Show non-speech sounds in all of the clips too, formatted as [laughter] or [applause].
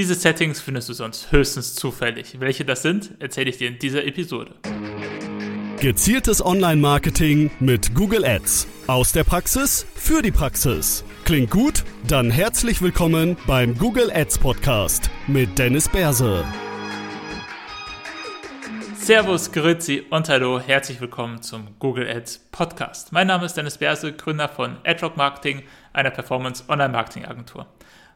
Diese Settings findest du sonst höchstens zufällig. Welche das sind, erzähle ich dir in dieser Episode. Gezieltes Online-Marketing mit Google Ads. Aus der Praxis für die Praxis. Klingt gut? Dann herzlich willkommen beim Google Ads Podcast mit Dennis Berse. Servus, Grüezi und Hallo, herzlich willkommen zum Google Ads Podcast. Mein Name ist Dennis Berse, Gründer von AdRock Marketing, einer Performance Online Marketing Agentur.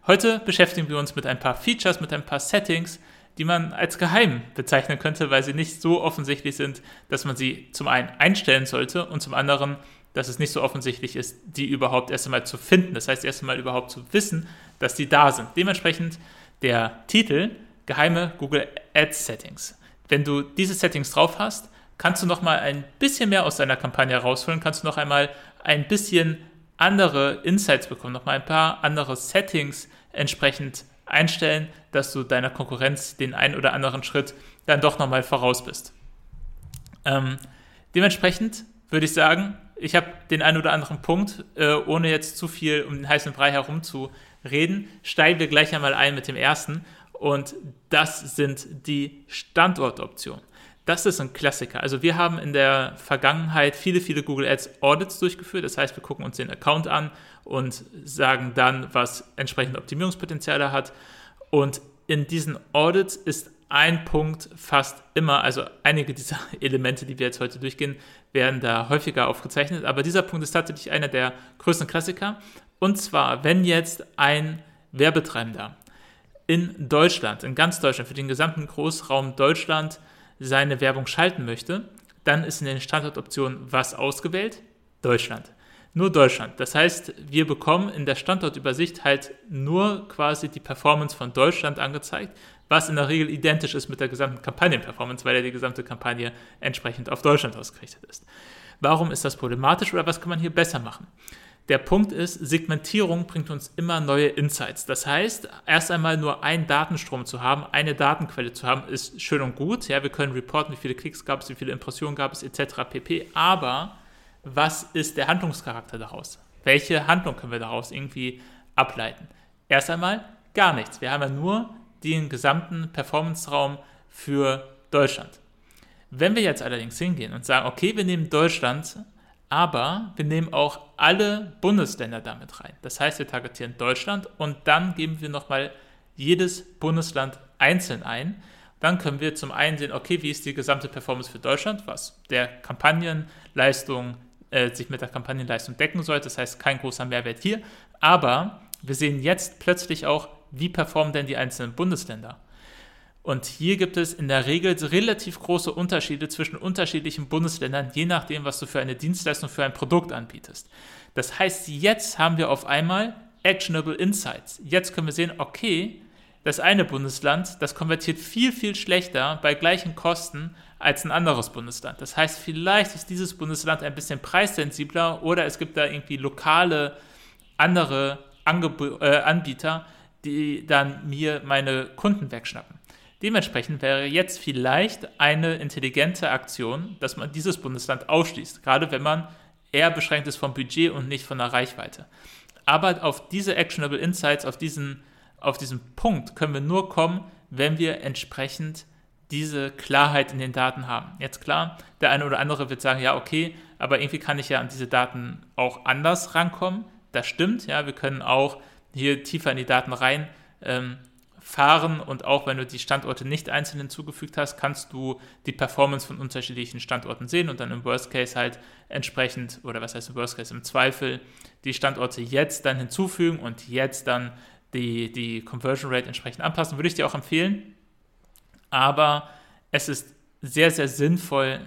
Heute beschäftigen wir uns mit ein paar Features, mit ein paar Settings, die man als geheim bezeichnen könnte, weil sie nicht so offensichtlich sind, dass man sie zum einen einstellen sollte und zum anderen, dass es nicht so offensichtlich ist, die überhaupt erst einmal zu finden. Das heißt, erst einmal überhaupt zu wissen, dass die da sind. Dementsprechend der Titel Geheime Google Ads Settings. Wenn du diese Settings drauf hast, kannst du noch mal ein bisschen mehr aus deiner Kampagne rausholen, kannst du noch einmal ein bisschen andere Insights bekommen, noch mal ein paar andere Settings entsprechend einstellen, dass du deiner Konkurrenz den einen oder anderen Schritt dann doch nochmal voraus bist. Ähm, dementsprechend würde ich sagen, ich habe den einen oder anderen Punkt, äh, ohne jetzt zu viel um den heißen Brei herum zu reden, steigen wir gleich einmal ein mit dem ersten und das sind die Standortoptionen. Das ist ein Klassiker. Also wir haben in der Vergangenheit viele, viele Google Ads Audits durchgeführt. Das heißt, wir gucken uns den Account an und sagen dann, was entsprechend Optimierungspotenziale hat. Und in diesen Audits ist ein Punkt fast immer, also einige dieser [laughs] Elemente, die wir jetzt heute durchgehen, werden da häufiger aufgezeichnet. Aber dieser Punkt ist tatsächlich einer der größten Klassiker. Und zwar, wenn jetzt ein Werbetreibender in Deutschland, in ganz Deutschland, für den gesamten Großraum Deutschland seine Werbung schalten möchte, dann ist in den Standortoptionen was ausgewählt? Deutschland. Nur Deutschland. Das heißt, wir bekommen in der Standortübersicht halt nur quasi die Performance von Deutschland angezeigt, was in der Regel identisch ist mit der gesamten Kampagnenperformance, weil ja die gesamte Kampagne entsprechend auf Deutschland ausgerichtet ist. Warum ist das problematisch oder was kann man hier besser machen? Der Punkt ist, Segmentierung bringt uns immer neue Insights. Das heißt, erst einmal nur einen Datenstrom zu haben, eine Datenquelle zu haben, ist schön und gut. Ja, wir können reporten, wie viele Klicks gab es, wie viele Impressionen gab es, etc. pp. Aber was ist der Handlungscharakter daraus? Welche Handlung können wir daraus irgendwie ableiten? Erst einmal gar nichts. Wir haben ja nur den gesamten Performance-Raum für Deutschland. Wenn wir jetzt allerdings hingehen und sagen, okay, wir nehmen Deutschland aber wir nehmen auch alle Bundesländer damit rein. Das heißt, wir targetieren Deutschland und dann geben wir nochmal jedes Bundesland einzeln ein. Dann können wir zum einen sehen, okay, wie ist die gesamte Performance für Deutschland, was der Kampagnenleistung äh, sich mit der Kampagnenleistung decken sollte. Das heißt, kein großer Mehrwert hier. Aber wir sehen jetzt plötzlich auch, wie performen denn die einzelnen Bundesländer. Und hier gibt es in der Regel relativ große Unterschiede zwischen unterschiedlichen Bundesländern, je nachdem, was du für eine Dienstleistung, für ein Produkt anbietest. Das heißt, jetzt haben wir auf einmal actionable Insights. Jetzt können wir sehen, okay, das eine Bundesland, das konvertiert viel, viel schlechter bei gleichen Kosten als ein anderes Bundesland. Das heißt, vielleicht ist dieses Bundesland ein bisschen preissensibler oder es gibt da irgendwie lokale andere Angeb äh, Anbieter, die dann mir meine Kunden wegschnappen. Dementsprechend wäre jetzt vielleicht eine intelligente Aktion, dass man dieses Bundesland ausschließt, gerade wenn man eher beschränkt ist vom Budget und nicht von der Reichweite. Aber auf diese Actionable Insights, auf diesen, auf diesen Punkt können wir nur kommen, wenn wir entsprechend diese Klarheit in den Daten haben. Jetzt klar, der eine oder andere wird sagen, ja, okay, aber irgendwie kann ich ja an diese Daten auch anders rankommen. Das stimmt, ja, wir können auch hier tiefer in die Daten rein ähm, fahren und auch wenn du die Standorte nicht einzeln hinzugefügt hast, kannst du die Performance von unterschiedlichen Standorten sehen und dann im Worst Case halt entsprechend, oder was heißt im Worst Case, im Zweifel die Standorte jetzt dann hinzufügen und jetzt dann die, die Conversion Rate entsprechend anpassen. Würde ich dir auch empfehlen. Aber es ist sehr, sehr sinnvoll,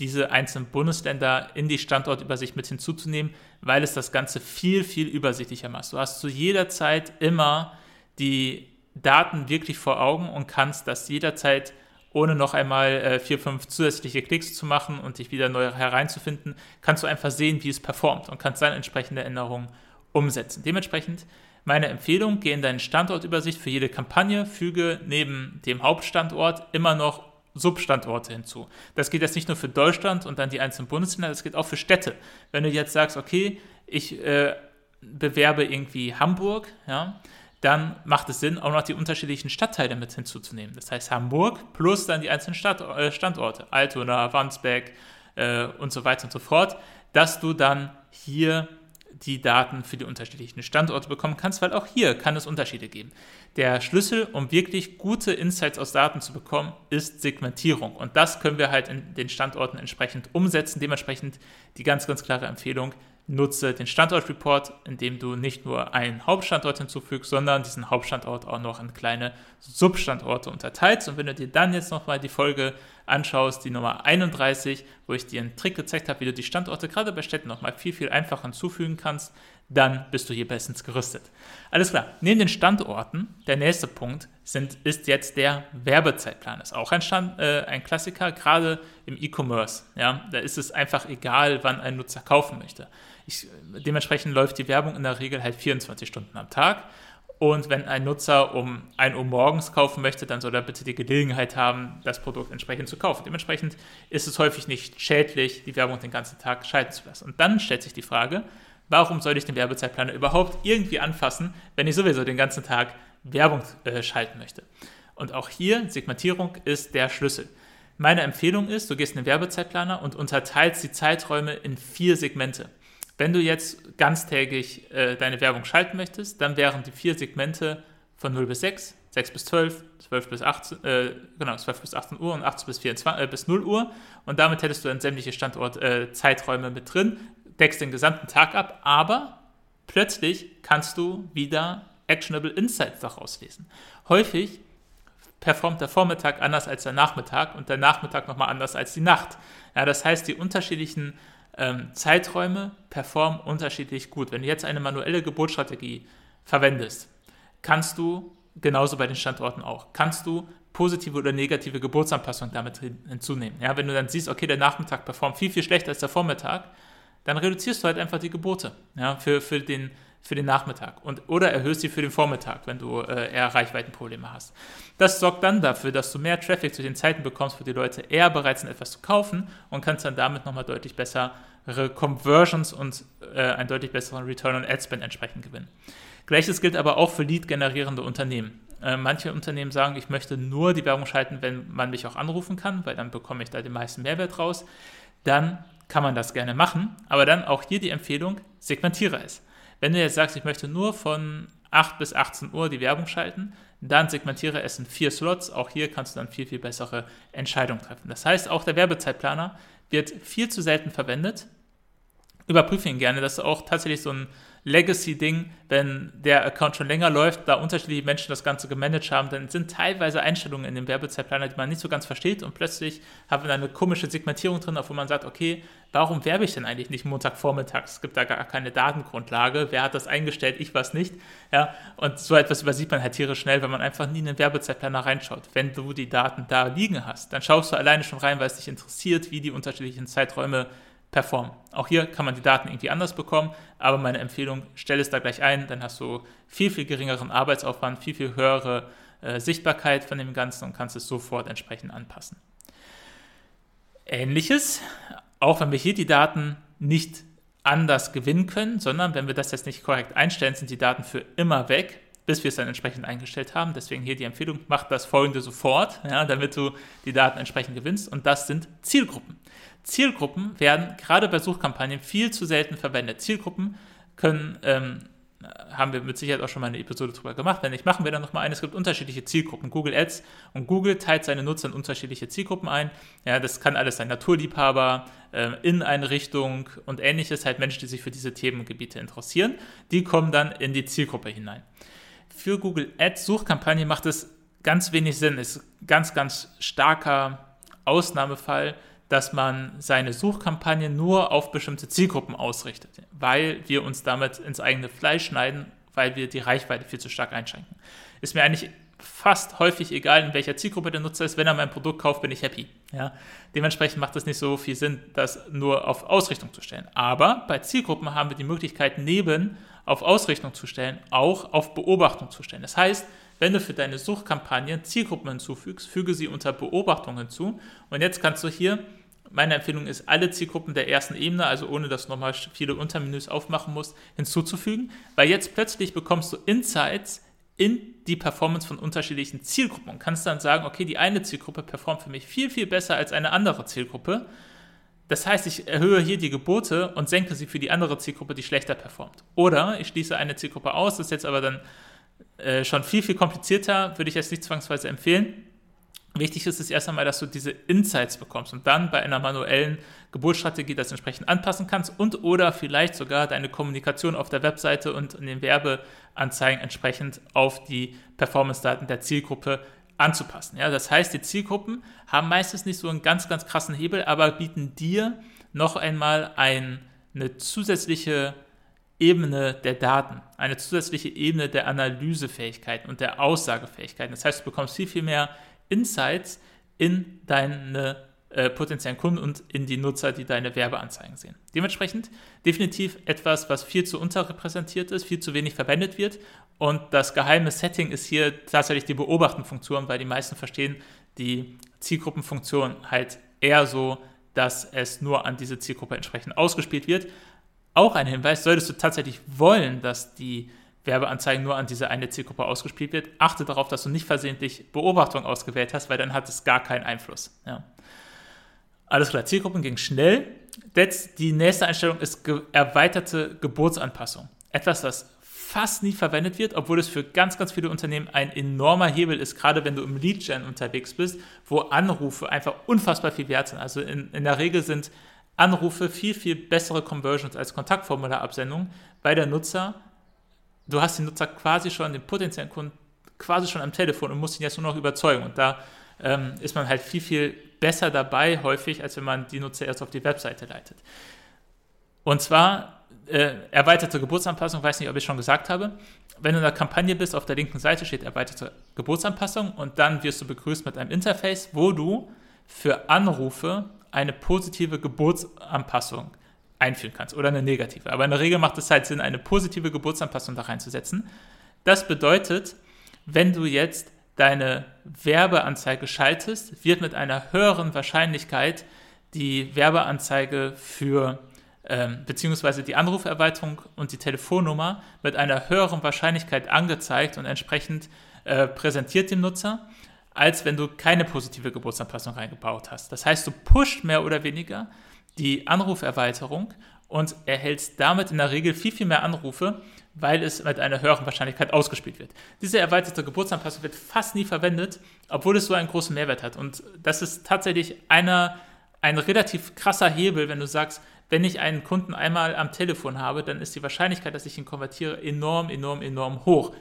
diese einzelnen Bundesländer in die Standortübersicht mit hinzuzunehmen, weil es das Ganze viel, viel übersichtlicher macht. Du hast zu jeder Zeit immer die Daten wirklich vor Augen und kannst das jederzeit ohne noch einmal äh, vier, fünf zusätzliche Klicks zu machen und dich wieder neu hereinzufinden, kannst du einfach sehen, wie es performt und kannst dann entsprechende Änderungen umsetzen. Dementsprechend meine Empfehlung, geh in deine Standortübersicht für jede Kampagne, füge neben dem Hauptstandort immer noch Substandorte hinzu. Das geht jetzt nicht nur für Deutschland und dann die einzelnen Bundesländer, das geht auch für Städte. Wenn du jetzt sagst, okay, ich äh, bewerbe irgendwie Hamburg, ja, dann macht es Sinn, auch noch die unterschiedlichen Stadtteile mit hinzuzunehmen. Das heißt Hamburg plus dann die einzelnen Stadt, äh, Standorte, Altona, Wandsbek äh, und so weiter und so fort, dass du dann hier die Daten für die unterschiedlichen Standorte bekommen kannst, weil auch hier kann es Unterschiede geben. Der Schlüssel, um wirklich gute Insights aus Daten zu bekommen, ist Segmentierung. Und das können wir halt in den Standorten entsprechend umsetzen. Dementsprechend die ganz, ganz klare Empfehlung, nutze den Standortreport, indem du nicht nur einen Hauptstandort hinzufügst, sondern diesen Hauptstandort auch noch in kleine Substandorte unterteilst. Und wenn du dir dann jetzt nochmal die Folge anschaust, die Nummer 31, wo ich dir einen Trick gezeigt habe, wie du die Standorte gerade bei Städten nochmal viel, viel einfacher hinzufügen kannst, dann bist du hier bestens gerüstet. Alles klar, neben den Standorten, der nächste Punkt sind, ist jetzt der Werbezeitplan. Das ist auch ein, Stand, äh, ein Klassiker, gerade im E-Commerce. Ja, da ist es einfach egal, wann ein Nutzer kaufen möchte. Ich, dementsprechend läuft die Werbung in der Regel halt 24 Stunden am Tag. Und wenn ein Nutzer um 1 Uhr morgens kaufen möchte, dann soll er bitte die Gelegenheit haben, das Produkt entsprechend zu kaufen. Dementsprechend ist es häufig nicht schädlich, die Werbung den ganzen Tag schalten zu lassen. Und dann stellt sich die Frage, warum soll ich den Werbezeitplaner überhaupt irgendwie anfassen, wenn ich sowieso den ganzen Tag Werbung äh, schalten möchte? Und auch hier, Segmentierung ist der Schlüssel. Meine Empfehlung ist, du gehst in den Werbezeitplaner und unterteilst die Zeiträume in vier Segmente. Wenn du jetzt ganztägig äh, deine Werbung schalten möchtest, dann wären die vier Segmente von 0 bis 6, 6 bis 12, 12 bis 18, äh, genau, 12 bis 18 Uhr und 18 bis, 24, äh, bis 0 Uhr. Und damit hättest du dann sämtliche Standortzeiträume äh, mit drin, deckst den gesamten Tag ab, aber plötzlich kannst du wieder actionable Insights daraus lesen. Häufig performt der Vormittag anders als der Nachmittag und der Nachmittag nochmal anders als die Nacht. Ja, das heißt, die unterschiedlichen ähm, Zeiträume performen unterschiedlich gut. Wenn du jetzt eine manuelle Geburtsstrategie verwendest, kannst du, genauso bei den Standorten auch, kannst du positive oder negative Geburtsanpassungen damit hinzunehmen. Ja, wenn du dann siehst, okay, der Nachmittag performt viel, viel schlechter als der Vormittag, dann reduzierst du halt einfach die Gebote ja, für, für, den, für den Nachmittag und, oder erhöhst sie für den Vormittag, wenn du äh, eher Reichweitenprobleme hast. Das sorgt dann dafür, dass du mehr Traffic zu den Zeiten bekommst, wo die Leute eher bereit sind, etwas zu kaufen und kannst dann damit nochmal deutlich bessere Conversions und äh, einen deutlich besseren Return on Ad Spend entsprechend gewinnen. Gleiches gilt aber auch für Lead-generierende Unternehmen. Äh, manche Unternehmen sagen, ich möchte nur die Werbung schalten, wenn man mich auch anrufen kann, weil dann bekomme ich da den meisten Mehrwert raus. Dann kann man das gerne machen, aber dann auch hier die Empfehlung, segmentiere es. Wenn du jetzt sagst, ich möchte nur von 8 bis 18 Uhr die Werbung schalten, dann segmentiere es in vier Slots. Auch hier kannst du dann viel, viel bessere Entscheidungen treffen. Das heißt, auch der Werbezeitplaner wird viel zu selten verwendet. Überprüfe ihn gerne. Das ist auch tatsächlich so ein Legacy-Ding, wenn der Account schon länger läuft, da unterschiedliche Menschen das Ganze gemanagt haben, dann sind teilweise Einstellungen in dem Werbezeitplaner, die man nicht so ganz versteht und plötzlich haben wir eine komische Segmentierung drin, auf wo man sagt, okay, warum werbe ich denn eigentlich nicht Montagvormittags? Es gibt da gar keine Datengrundlage, wer hat das eingestellt, ich weiß nicht. Ja, und so etwas übersieht man halt tierisch schnell, wenn man einfach nie in den Werbezeitplaner reinschaut. Wenn du die Daten da liegen hast, dann schaust du alleine schon rein, weil es dich interessiert, wie die unterschiedlichen Zeiträume performen. Auch hier kann man die Daten irgendwie anders bekommen, aber meine Empfehlung, stell es da gleich ein, dann hast du viel, viel geringeren Arbeitsaufwand, viel, viel höhere äh, Sichtbarkeit von dem Ganzen und kannst es sofort entsprechend anpassen. Ähnliches, auch wenn wir hier die Daten nicht anders gewinnen können, sondern wenn wir das jetzt nicht korrekt einstellen, sind die Daten für immer weg, bis wir es dann entsprechend eingestellt haben. Deswegen hier die Empfehlung, mach das folgende sofort, ja, damit du die Daten entsprechend gewinnst. Und das sind Zielgruppen. Zielgruppen werden gerade bei Suchkampagnen viel zu selten verwendet. Zielgruppen können, ähm, haben wir mit Sicherheit auch schon mal eine Episode drüber gemacht. Wenn nicht, machen wir dann nochmal eine. Es gibt unterschiedliche Zielgruppen. Google Ads und Google teilt seine Nutzer in unterschiedliche Zielgruppen ein. Ja, das kann alles sein. Naturliebhaber, äh, in eine Richtung und ähnliches. Halt Menschen, die sich für diese Themengebiete interessieren. Die kommen dann in die Zielgruppe hinein. Für Google Ads Suchkampagne macht es ganz wenig Sinn. Ist ganz, ganz starker Ausnahmefall dass man seine Suchkampagne nur auf bestimmte Zielgruppen ausrichtet, weil wir uns damit ins eigene Fleisch schneiden, weil wir die Reichweite viel zu stark einschränken. Ist mir eigentlich fast häufig egal, in welcher Zielgruppe der Nutzer ist. Wenn er mein Produkt kauft, bin ich happy. Ja? Dementsprechend macht es nicht so viel Sinn, das nur auf Ausrichtung zu stellen. Aber bei Zielgruppen haben wir die Möglichkeit, neben auf Ausrichtung zu stellen, auch auf Beobachtung zu stellen. Das heißt, wenn du für deine Suchkampagne Zielgruppen hinzufügst, füge sie unter Beobachtung hinzu. Und jetzt kannst du hier meine Empfehlung ist, alle Zielgruppen der ersten Ebene, also ohne dass du nochmal viele Untermenüs aufmachen musst, hinzuzufügen, weil jetzt plötzlich bekommst du Insights in die Performance von unterschiedlichen Zielgruppen und kannst dann sagen, okay, die eine Zielgruppe performt für mich viel, viel besser als eine andere Zielgruppe. Das heißt, ich erhöhe hier die Gebote und senke sie für die andere Zielgruppe, die schlechter performt. Oder ich schließe eine Zielgruppe aus, das ist jetzt aber dann äh, schon viel, viel komplizierter, würde ich jetzt nicht zwangsweise empfehlen. Wichtig ist es erst einmal, dass du diese Insights bekommst und dann bei einer manuellen Geburtsstrategie das entsprechend anpassen kannst und oder vielleicht sogar deine Kommunikation auf der Webseite und in den Werbeanzeigen entsprechend auf die Performance-Daten der Zielgruppe anzupassen. Ja, das heißt, die Zielgruppen haben meistens nicht so einen ganz, ganz krassen Hebel, aber bieten dir noch einmal ein, eine zusätzliche Ebene der Daten, eine zusätzliche Ebene der Analysefähigkeiten und der Aussagefähigkeiten. Das heißt, du bekommst viel, viel mehr Insights in deine äh, potenziellen Kunden und in die Nutzer, die deine Werbeanzeigen sehen. Dementsprechend definitiv etwas, was viel zu unterrepräsentiert ist, viel zu wenig verwendet wird. Und das geheime Setting ist hier tatsächlich die Beobachtenfunktion, weil die meisten verstehen die Zielgruppenfunktion halt eher so, dass es nur an diese Zielgruppe entsprechend ausgespielt wird. Auch ein Hinweis, solltest du tatsächlich wollen, dass die Werbeanzeigen nur an diese eine Zielgruppe ausgespielt wird, achte darauf, dass du nicht versehentlich Beobachtung ausgewählt hast, weil dann hat es gar keinen Einfluss. Ja. Alles klar, Zielgruppen ging schnell. Jetzt die nächste Einstellung ist ge erweiterte Geburtsanpassung. Etwas, was fast nie verwendet wird, obwohl es für ganz, ganz viele Unternehmen ein enormer Hebel ist, gerade wenn du im Lead-Gen unterwegs bist, wo Anrufe einfach unfassbar viel wert sind. Also in, in der Regel sind Anrufe viel, viel bessere Conversions als Kontaktformularabsendungen, weil der Nutzer du hast den Nutzer quasi schon, den potenziellen Kunden quasi schon am Telefon und musst ihn jetzt nur noch überzeugen. Und da ähm, ist man halt viel, viel besser dabei häufig, als wenn man die Nutzer erst auf die Webseite leitet. Und zwar äh, erweiterte Geburtsanpassung, weiß nicht, ob ich schon gesagt habe. Wenn du in der Kampagne bist, auf der linken Seite steht erweiterte Geburtsanpassung und dann wirst du begrüßt mit einem Interface, wo du für Anrufe eine positive Geburtsanpassung einführen kannst oder eine negative. Aber in der Regel macht es halt Sinn, eine positive Geburtsanpassung da reinzusetzen. Das bedeutet, wenn du jetzt deine Werbeanzeige schaltest, wird mit einer höheren Wahrscheinlichkeit die Werbeanzeige für ähm, beziehungsweise die Anruferweiterung und die Telefonnummer mit einer höheren Wahrscheinlichkeit angezeigt und entsprechend äh, präsentiert dem Nutzer, als wenn du keine positive Geburtsanpassung reingebaut hast. Das heißt, du pusht mehr oder weniger die Anruferweiterung und erhältst damit in der Regel viel, viel mehr Anrufe, weil es mit einer höheren Wahrscheinlichkeit ausgespielt wird. Diese erweiterte Geburtsanpassung wird fast nie verwendet, obwohl es so einen großen Mehrwert hat. Und das ist tatsächlich einer, ein relativ krasser Hebel, wenn du sagst, wenn ich einen Kunden einmal am Telefon habe, dann ist die Wahrscheinlichkeit, dass ich ihn konvertiere, enorm, enorm, enorm hoch.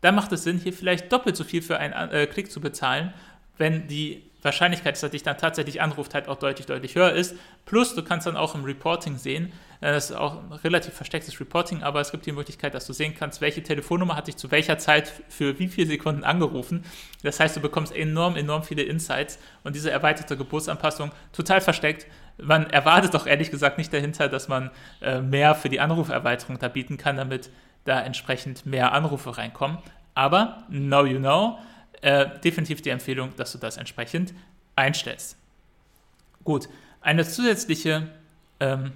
Da macht es Sinn, hier vielleicht doppelt so viel für einen äh, Klick zu bezahlen, wenn die Wahrscheinlichkeit, dass er dich dann tatsächlich anruft, halt auch deutlich, deutlich höher ist. Plus, du kannst dann auch im Reporting sehen, das ist auch ein relativ verstecktes Reporting, aber es gibt die Möglichkeit, dass du sehen kannst, welche Telefonnummer hat dich zu welcher Zeit für wie viele Sekunden angerufen. Das heißt, du bekommst enorm, enorm viele Insights und diese erweiterte Geburtsanpassung total versteckt. Man erwartet doch ehrlich gesagt nicht dahinter, dass man äh, mehr für die Anruferweiterung da bieten kann, damit da entsprechend mehr Anrufe reinkommen. Aber, now you know, äh, definitiv die Empfehlung, dass du das entsprechend einstellst. Gut, eine zusätzliche, ähm,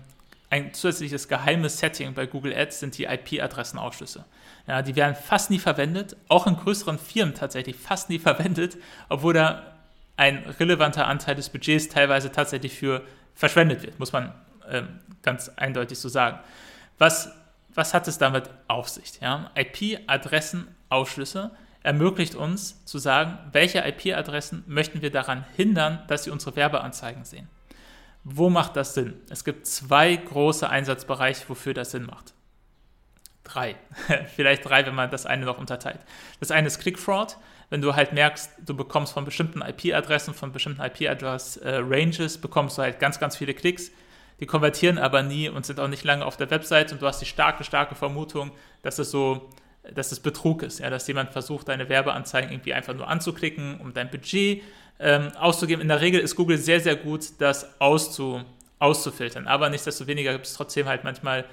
ein zusätzliches geheimes Setting bei Google Ads sind die IP-Adressenausschlüsse. Ja, die werden fast nie verwendet, auch in größeren Firmen tatsächlich fast nie [laughs] verwendet, obwohl da ein relevanter Anteil des Budgets teilweise tatsächlich für verschwendet wird, muss man ähm, ganz eindeutig so sagen. Was, was hat es damit auf sich? Ja? IP-Adressenausschlüsse ermöglicht uns zu sagen, welche IP-Adressen möchten wir daran hindern, dass sie unsere Werbeanzeigen sehen. Wo macht das Sinn? Es gibt zwei große Einsatzbereiche, wofür das Sinn macht. Drei. [laughs] Vielleicht drei, wenn man das eine noch unterteilt. Das eine ist Click-Fraud. Wenn du halt merkst, du bekommst von bestimmten IP-Adressen, von bestimmten IP-Address-Ranges, bekommst du halt ganz, ganz viele Klicks. Die konvertieren aber nie und sind auch nicht lange auf der Website und du hast die starke, starke Vermutung, dass es so dass es Betrug ist, ja, dass jemand versucht, deine Werbeanzeigen irgendwie einfach nur anzuklicken, um dein Budget ähm, auszugeben. In der Regel ist Google sehr, sehr gut, das auszu, auszufiltern. Aber nichtsdestoweniger gibt es trotzdem halt manchmal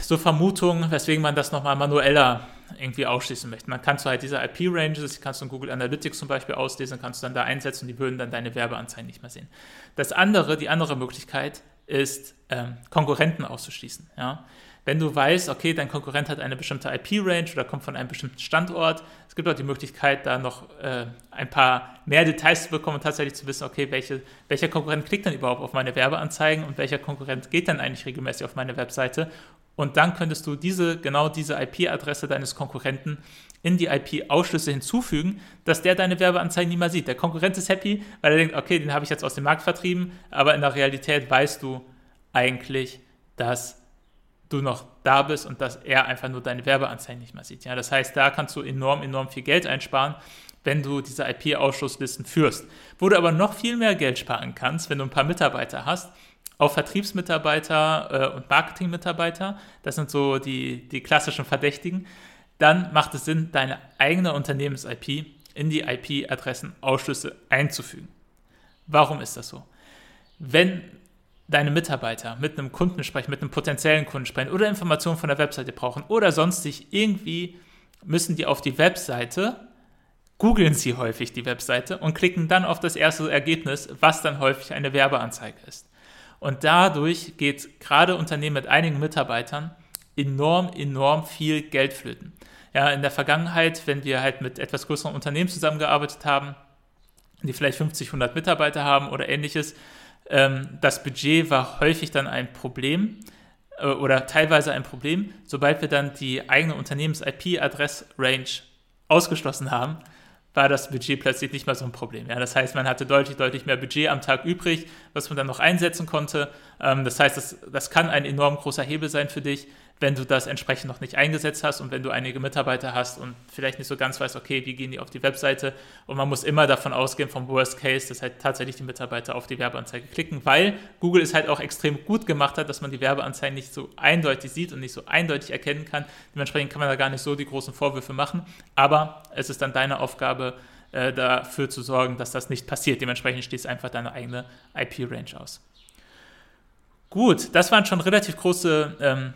so Vermutungen, weswegen man das nochmal manueller irgendwie ausschließen möchte. Man kann so halt diese IP-Ranges, die kannst du in Google Analytics zum Beispiel auslesen, kannst du dann da einsetzen und die würden dann deine Werbeanzeigen nicht mehr sehen. Das andere, die andere Möglichkeit ist, ähm, Konkurrenten auszuschließen. Ja? Wenn du weißt, okay, dein Konkurrent hat eine bestimmte IP-Range oder kommt von einem bestimmten Standort, es gibt auch die Möglichkeit, da noch äh, ein paar mehr Details zu bekommen und tatsächlich zu wissen, okay, welche, welcher Konkurrent klickt dann überhaupt auf meine Werbeanzeigen und welcher Konkurrent geht dann eigentlich regelmäßig auf meine Webseite. Und dann könntest du diese, genau diese IP-Adresse deines Konkurrenten in die IP-Ausschlüsse hinzufügen, dass der deine Werbeanzeigen nie mehr sieht. Der Konkurrent ist happy, weil er denkt, okay, den habe ich jetzt aus dem Markt vertrieben, aber in der Realität weißt du eigentlich, dass du noch da bist und dass er einfach nur deine Werbeanzeigen nicht mehr sieht. Ja, das heißt, da kannst du enorm, enorm viel Geld einsparen, wenn du diese IP-Ausschusslisten führst. Wo du aber noch viel mehr Geld sparen kannst, wenn du ein paar Mitarbeiter hast, auch Vertriebsmitarbeiter äh, und Marketingmitarbeiter, das sind so die, die klassischen Verdächtigen, dann macht es Sinn, deine eigene Unternehmens-IP in die IP-Adressenausschlüsse einzufügen. Warum ist das so? Wenn deine Mitarbeiter mit einem Kunden sprechen, mit einem potenziellen Kunden sprechen oder Informationen von der Webseite brauchen oder sonstig irgendwie müssen die auf die Webseite, googeln sie häufig die Webseite und klicken dann auf das erste Ergebnis, was dann häufig eine Werbeanzeige ist. Und dadurch geht gerade Unternehmen mit einigen Mitarbeitern enorm, enorm viel Geld flöten. Ja, in der Vergangenheit, wenn wir halt mit etwas größeren Unternehmen zusammengearbeitet haben, die vielleicht 50, 100 Mitarbeiter haben oder ähnliches, ähm, das Budget war häufig dann ein Problem äh, oder teilweise ein Problem. Sobald wir dann die eigene Unternehmens-IP-Adress-Range ausgeschlossen haben, war das Budget plötzlich nicht mehr so ein Problem. Ja, das heißt, man hatte deutlich, deutlich mehr Budget am Tag übrig, was man dann noch einsetzen konnte. Ähm, das heißt, das, das kann ein enorm großer Hebel sein für dich wenn du das entsprechend noch nicht eingesetzt hast und wenn du einige Mitarbeiter hast und vielleicht nicht so ganz weißt, okay, wie gehen die auf die Webseite und man muss immer davon ausgehen vom Worst Case, dass halt tatsächlich die Mitarbeiter auf die Werbeanzeige klicken, weil Google es halt auch extrem gut gemacht hat, dass man die Werbeanzeigen nicht so eindeutig sieht und nicht so eindeutig erkennen kann. Dementsprechend kann man da gar nicht so die großen Vorwürfe machen, aber es ist dann deine Aufgabe, äh, dafür zu sorgen, dass das nicht passiert. Dementsprechend stehst einfach deine eigene IP-Range aus. Gut, das waren schon relativ große ähm,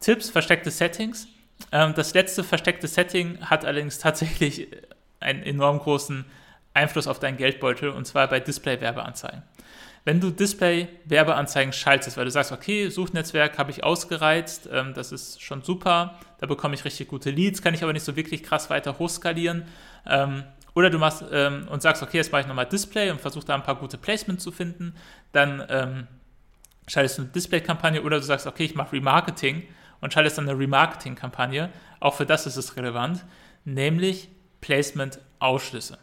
Tipps, versteckte Settings. Ähm, das letzte versteckte Setting hat allerdings tatsächlich einen enorm großen Einfluss auf deinen Geldbeutel und zwar bei Display-Werbeanzeigen. Wenn du Display-Werbeanzeigen schaltest, weil du sagst, okay, Suchnetzwerk habe ich ausgereizt, ähm, das ist schon super, da bekomme ich richtig gute Leads, kann ich aber nicht so wirklich krass weiter hochskalieren. Ähm, oder du machst ähm, und sagst, okay, jetzt mache ich nochmal Display und versuche da ein paar gute Placements zu finden, dann ähm, schaltest du eine Display-Kampagne oder du sagst, okay, ich mache Remarketing und schaltest dann eine Remarketing-Kampagne. Auch für das ist es relevant, nämlich Placement-Ausschlüsse.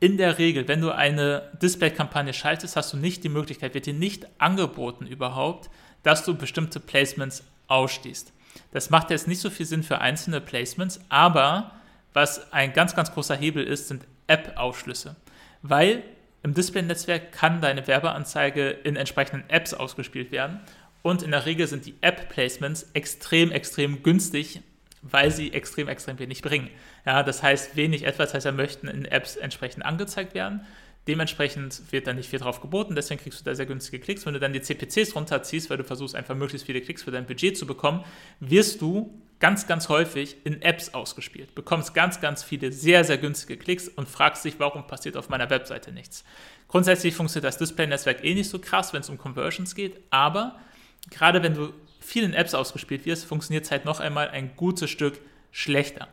In der Regel, wenn du eine Display-Kampagne schaltest, hast du nicht die Möglichkeit, wird dir nicht angeboten überhaupt, dass du bestimmte Placements ausstehst. Das macht jetzt nicht so viel Sinn für einzelne Placements, aber was ein ganz, ganz großer Hebel ist, sind App-Ausschlüsse. Weil im Display-Netzwerk kann deine Werbeanzeige in entsprechenden Apps ausgespielt werden und in der Regel sind die App-Placements extrem, extrem günstig, weil sie extrem, extrem wenig bringen. Ja, das heißt, wenig Advertiser möchten in Apps entsprechend angezeigt werden. Dementsprechend wird da nicht viel drauf geboten, deswegen kriegst du da sehr günstige Klicks. Wenn du dann die CPCs runterziehst, weil du versuchst einfach möglichst viele Klicks für dein Budget zu bekommen, wirst du ganz, ganz häufig in Apps ausgespielt, bekommst ganz, ganz viele sehr, sehr günstige Klicks und fragst dich, warum passiert auf meiner Webseite nichts. Grundsätzlich funktioniert das Display-Netzwerk eh nicht so krass, wenn es um Conversions geht, aber gerade wenn du viel in Apps ausgespielt wirst, funktioniert es halt noch einmal ein gutes Stück schlechter.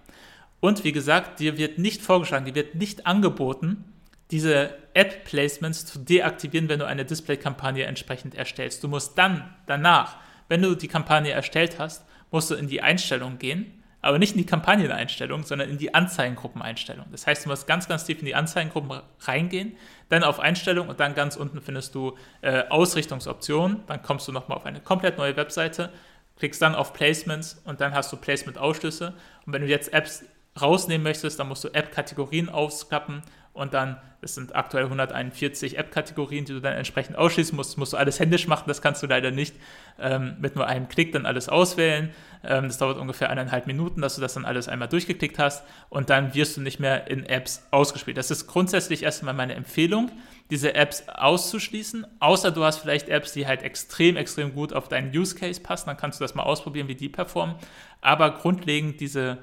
Und wie gesagt, dir wird nicht vorgeschlagen, dir wird nicht angeboten, diese App-Placements zu deaktivieren, wenn du eine Display-Kampagne entsprechend erstellst. Du musst dann, danach, wenn du die Kampagne erstellt hast, musst du in die Einstellung gehen aber nicht in die Kampagneneinstellung, sondern in die Anzeigengruppeneinstellung. Das heißt, du musst ganz, ganz tief in die Anzeigengruppen reingehen, dann auf Einstellung und dann ganz unten findest du äh, Ausrichtungsoptionen. Dann kommst du nochmal auf eine komplett neue Webseite, klickst dann auf Placements und dann hast du Placement-Ausschlüsse. Und wenn du jetzt Apps rausnehmen möchtest, dann musst du App-Kategorien aufklappen und dann, es sind aktuell 141 App-Kategorien, die du dann entsprechend ausschließen musst. Musst du alles händisch machen, das kannst du leider nicht ähm, mit nur einem Klick dann alles auswählen. Ähm, das dauert ungefähr eineinhalb Minuten, dass du das dann alles einmal durchgeklickt hast und dann wirst du nicht mehr in Apps ausgespielt. Das ist grundsätzlich erstmal meine Empfehlung, diese Apps auszuschließen, außer du hast vielleicht Apps, die halt extrem, extrem gut auf deinen Use Case passen, dann kannst du das mal ausprobieren, wie die performen. Aber grundlegend diese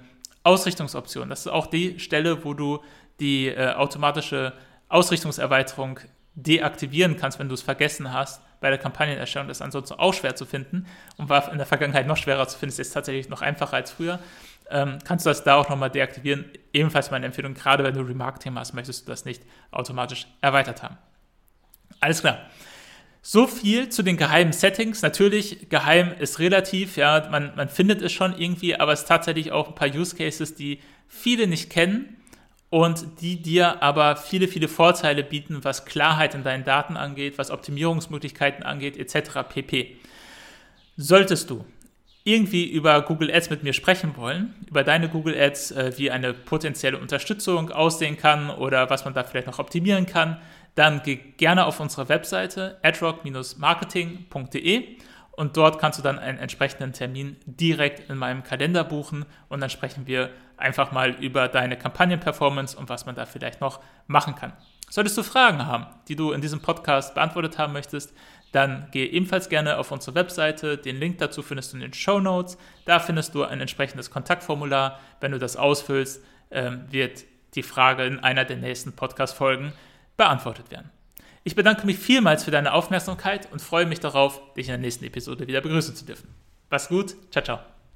Ausrichtungsoption, das ist auch die Stelle, wo du die äh, automatische Ausrichtungserweiterung deaktivieren kannst, wenn du es vergessen hast, bei der Kampagnenerstellung. Das ist ansonsten auch schwer zu finden und war in der Vergangenheit noch schwerer zu finden. Ist jetzt tatsächlich noch einfacher als früher. Ähm, kannst du das da auch nochmal deaktivieren? Ebenfalls meine Empfehlung, gerade wenn du Remarketing machst, möchtest du das nicht automatisch erweitert haben. Alles klar. So viel zu den geheimen Settings. Natürlich, geheim ist relativ, ja, man, man findet es schon irgendwie, aber es ist tatsächlich auch ein paar Use Cases, die viele nicht kennen und die dir aber viele, viele Vorteile bieten, was Klarheit in deinen Daten angeht, was Optimierungsmöglichkeiten angeht, etc. pp. Solltest du irgendwie über Google Ads mit mir sprechen wollen, über deine Google Ads, äh, wie eine potenzielle Unterstützung aussehen kann oder was man da vielleicht noch optimieren kann, dann geh gerne auf unsere Webseite adrock-marketing.de und dort kannst du dann einen entsprechenden Termin direkt in meinem Kalender buchen und dann sprechen wir einfach mal über deine Kampagnenperformance und was man da vielleicht noch machen kann. Solltest du Fragen haben, die du in diesem Podcast beantwortet haben möchtest, dann geh ebenfalls gerne auf unsere Webseite. Den Link dazu findest du in den Show Notes. Da findest du ein entsprechendes Kontaktformular. Wenn du das ausfüllst, ähm, wird die Frage in einer der nächsten Podcast-Folgen beantwortet werden. Ich bedanke mich vielmals für deine Aufmerksamkeit und freue mich darauf, dich in der nächsten Episode wieder begrüßen zu dürfen. Mach's gut, ciao, ciao.